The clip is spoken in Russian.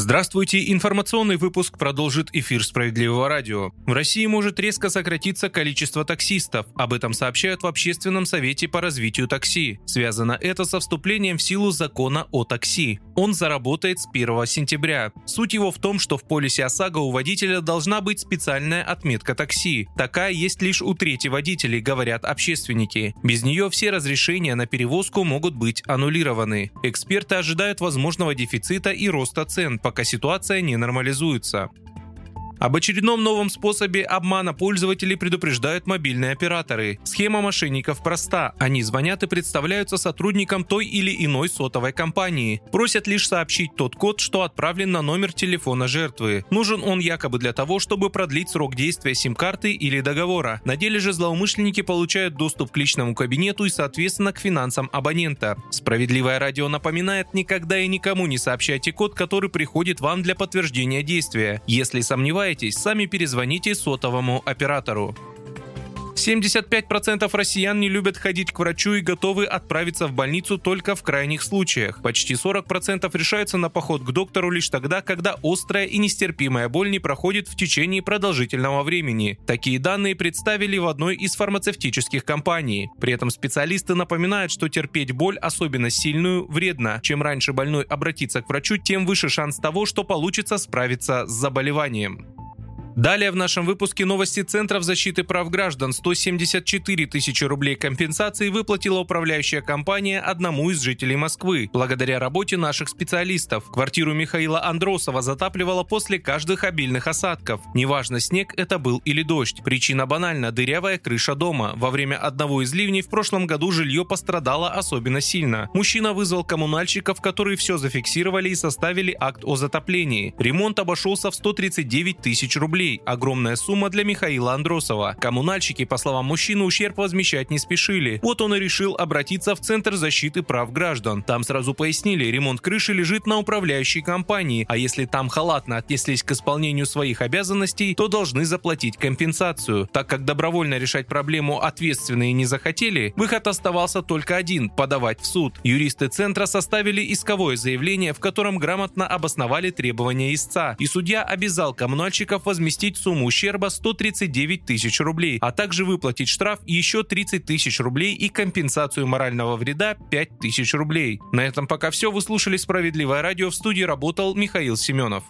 Здравствуйте, информационный выпуск продолжит эфир «Справедливого радио». В России может резко сократиться количество таксистов. Об этом сообщают в Общественном совете по развитию такси. Связано это со вступлением в силу закона о такси. Он заработает с 1 сентября. Суть его в том, что в полисе ОСАГО у водителя должна быть специальная отметка такси. Такая есть лишь у трети водителей, говорят общественники. Без нее все разрешения на перевозку могут быть аннулированы. Эксперты ожидают возможного дефицита и роста цен, пока ситуация не нормализуется. Об очередном новом способе обмана пользователей предупреждают мобильные операторы. Схема мошенников проста. Они звонят и представляются сотрудникам той или иной сотовой компании. Просят лишь сообщить тот код, что отправлен на номер телефона жертвы. Нужен он якобы для того, чтобы продлить срок действия сим-карты или договора. На деле же злоумышленники получают доступ к личному кабинету и, соответственно, к финансам абонента. Справедливое радио напоминает, никогда и никому не сообщайте код, который приходит вам для подтверждения действия. Если сомневаетесь, сомневаетесь, сами перезвоните сотовому оператору. 75% россиян не любят ходить к врачу и готовы отправиться в больницу только в крайних случаях. Почти 40% решаются на поход к доктору лишь тогда, когда острая и нестерпимая боль не проходит в течение продолжительного времени. Такие данные представили в одной из фармацевтических компаний. При этом специалисты напоминают, что терпеть боль, особенно сильную, вредно. Чем раньше больной обратится к врачу, тем выше шанс того, что получится справиться с заболеванием. Далее в нашем выпуске новости Центров защиты прав граждан. 174 тысячи рублей компенсации выплатила управляющая компания одному из жителей Москвы. Благодаря работе наших специалистов. Квартиру Михаила Андросова затапливало после каждых обильных осадков. Неважно, снег это был или дождь. Причина банальна – дырявая крыша дома. Во время одного из ливней в прошлом году жилье пострадало особенно сильно. Мужчина вызвал коммунальщиков, которые все зафиксировали и составили акт о затоплении. Ремонт обошелся в 139 тысяч рублей рублей. Огромная сумма для Михаила Андросова. Коммунальщики, по словам мужчины, ущерб возмещать не спешили. Вот он и решил обратиться в Центр защиты прав граждан. Там сразу пояснили, ремонт крыши лежит на управляющей компании, а если там халатно отнеслись к исполнению своих обязанностей, то должны заплатить компенсацию. Так как добровольно решать проблему ответственные не захотели, выход оставался только один – подавать в суд. Юристы Центра составили исковое заявление, в котором грамотно обосновали требования истца, и судья обязал коммунальщиков возместить возместить сумму ущерба 139 тысяч рублей, а также выплатить штраф еще 30 тысяч рублей и компенсацию морального вреда 5 тысяч рублей. На этом пока все. Вы слушали «Справедливое радио». В студии работал Михаил Семенов.